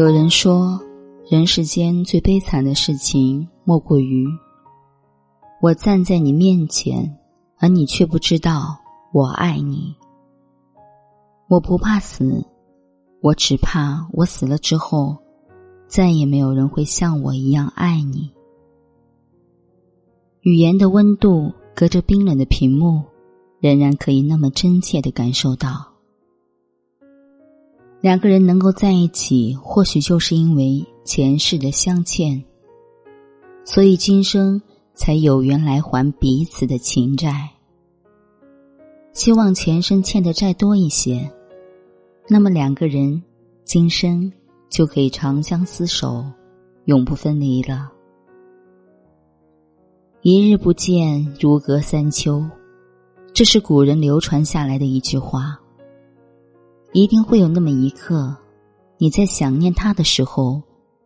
有人说，人世间最悲惨的事情，莫过于我站在你面前，而你却不知道我爱你。我不怕死，我只怕我死了之后，再也没有人会像我一样爱你。语言的温度，隔着冰冷的屏幕，仍然可以那么真切的感受到。两个人能够在一起，或许就是因为前世的相欠，所以今生才有缘来还彼此的情债。希望前生欠的债多一些，那么两个人今生就可以长相厮守，永不分离了。一日不见，如隔三秋，这是古人流传下来的一句话。一定会有那么一刻，你在想念他的时候，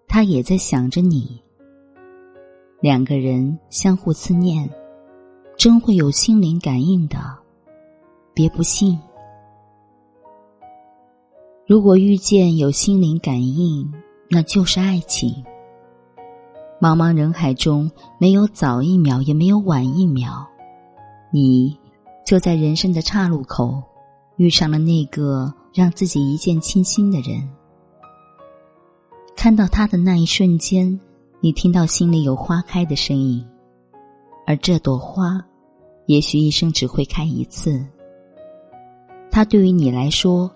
他也在想着你。两个人相互思念，真会有心灵感应的，别不信。如果遇见有心灵感应，那就是爱情。茫茫人海中，没有早一秒，也没有晚一秒，你就在人生的岔路口，遇上了那个。让自己一见倾心的人，看到他的那一瞬间，你听到心里有花开的声音，而这朵花，也许一生只会开一次。它对于你来说，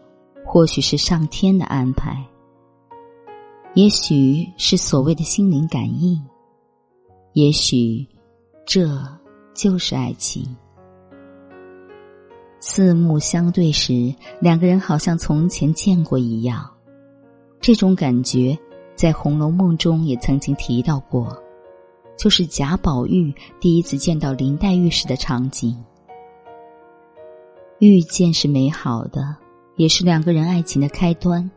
或许是上天的安排，也许是所谓的心灵感应，也许这就是爱情。四目相对时，两个人好像从前见过一样。这种感觉在《红楼梦》中也曾经提到过，就是贾宝玉第一次见到林黛玉时的场景。遇见是美好的，也是两个人爱情的开端。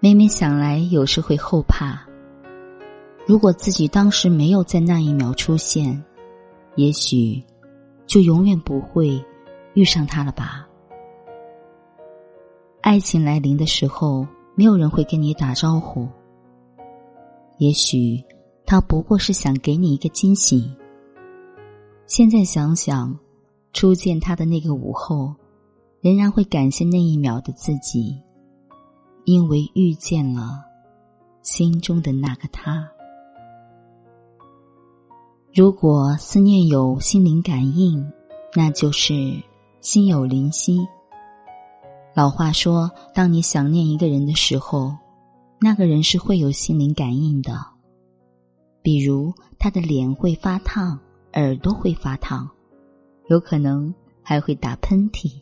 每每想来，有时会后怕：如果自己当时没有在那一秒出现，也许就永远不会。遇上他了吧？爱情来临的时候，没有人会跟你打招呼。也许他不过是想给你一个惊喜。现在想想，初见他的那个午后，仍然会感谢那一秒的自己，因为遇见了心中的那个他。如果思念有心灵感应，那就是。心有灵犀。老话说，当你想念一个人的时候，那个人是会有心灵感应的。比如他的脸会发烫，耳朵会发烫，有可能还会打喷嚏。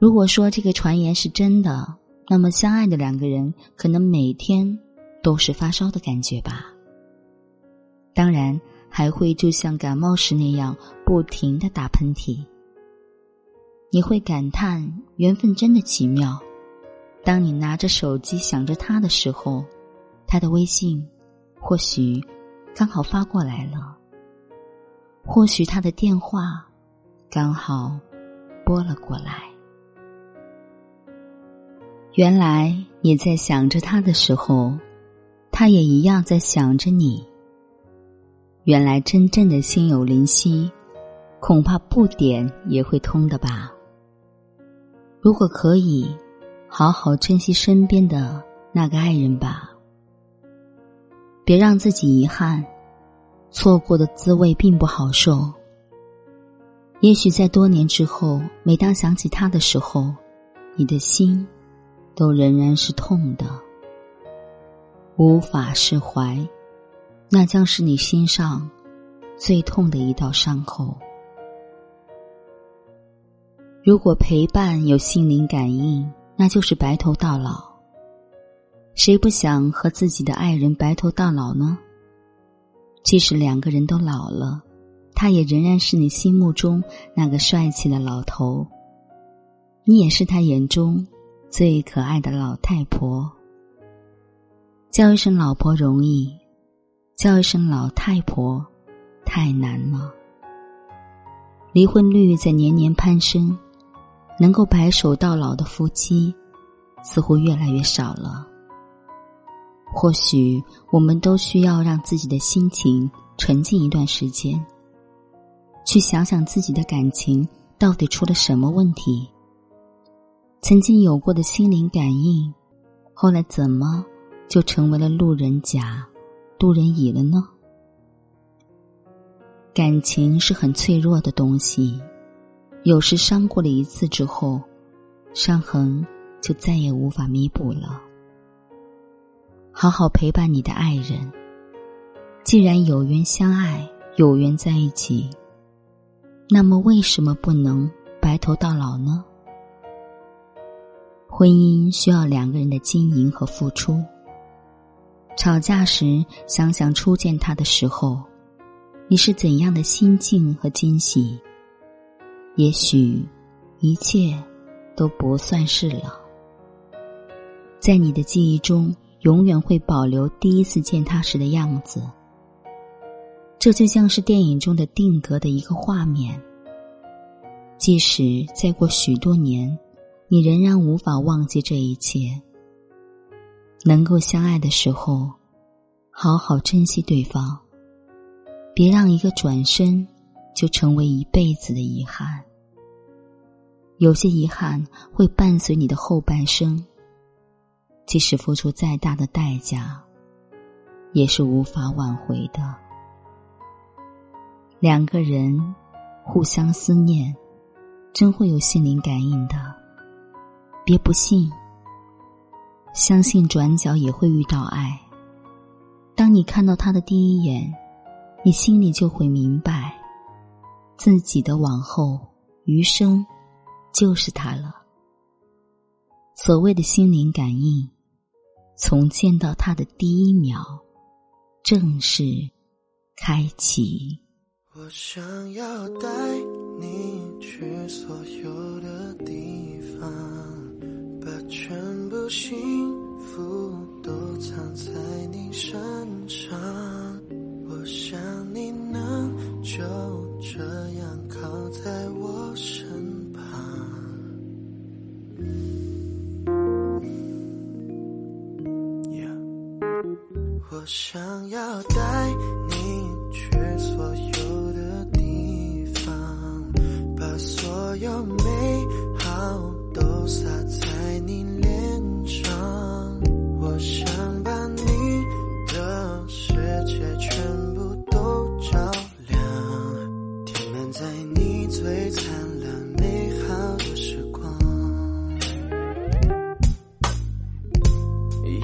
如果说这个传言是真的，那么相爱的两个人可能每天都是发烧的感觉吧。当然，还会就像感冒时那样不停的打喷嚏。你会感叹缘分真的奇妙。当你拿着手机想着他的时候，他的微信或许刚好发过来了，或许他的电话刚好拨了过来。原来你在想着他的时候，他也一样在想着你。原来真正的心有灵犀，恐怕不点也会通的吧。如果可以，好好珍惜身边的那个爱人吧，别让自己遗憾，错过的滋味并不好受。也许在多年之后，每当想起他的时候，你的心都仍然是痛的，无法释怀，那将是你心上最痛的一道伤口。如果陪伴有心灵感应，那就是白头到老。谁不想和自己的爱人白头到老呢？即使两个人都老了，他也仍然是你心目中那个帅气的老头，你也是他眼中最可爱的老太婆。叫一声老婆容易，叫一声老太婆太难了。离婚率在年年攀升。能够白首到老的夫妻，似乎越来越少了。或许我们都需要让自己的心情沉静一段时间，去想想自己的感情到底出了什么问题。曾经有过的心灵感应，后来怎么就成为了路人甲、路人乙了呢？感情是很脆弱的东西，有时伤过了一次之后，伤痕就再也无法弥补了。好好陪伴你的爱人。既然有缘相爱，有缘在一起，那么为什么不能白头到老呢？婚姻需要两个人的经营和付出。吵架时，想想初见他的时候，你是怎样的心境和惊喜？也许，一切都不算是了。在你的记忆中。永远会保留第一次见他时的样子，这就像是电影中的定格的一个画面。即使再过许多年，你仍然无法忘记这一切。能够相爱的时候，好好珍惜对方，别让一个转身就成为一辈子的遗憾。有些遗憾会伴随你的后半生。即使付出再大的代价，也是无法挽回的。两个人互相思念，真会有心灵感应的。别不信，相信转角也会遇到爱。当你看到他的第一眼，你心里就会明白，自己的往后余生就是他了。所谓的心灵感应。从见到他的第一秒，正式开启。我想要带你去所有的地方，把全部幸福都藏在你身上。我想你能就我想要带你去所有的地方，把所有美好都洒在你脸上。我想把你的世界全部都照亮，填满在你最灿烂美好的时光。许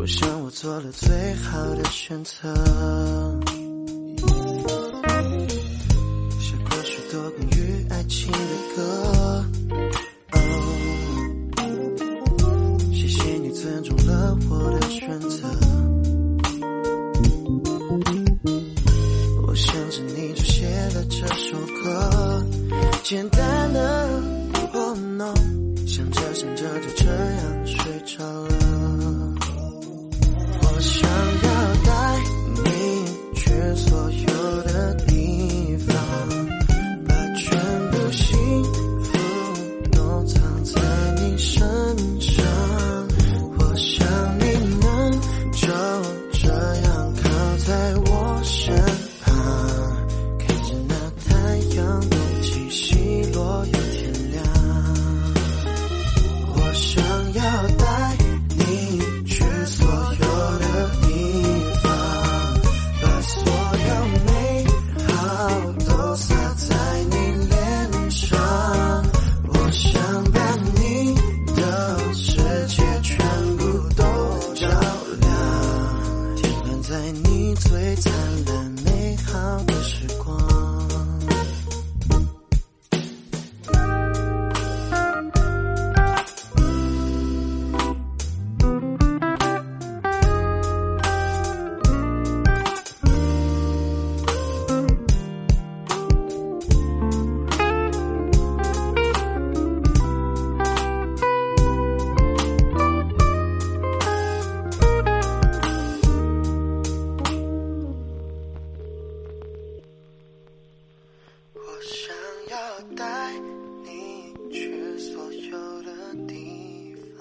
我想我做了最好的选择。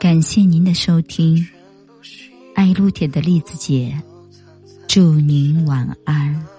感谢您的收听爱撸铁的栗子姐祝您晚安。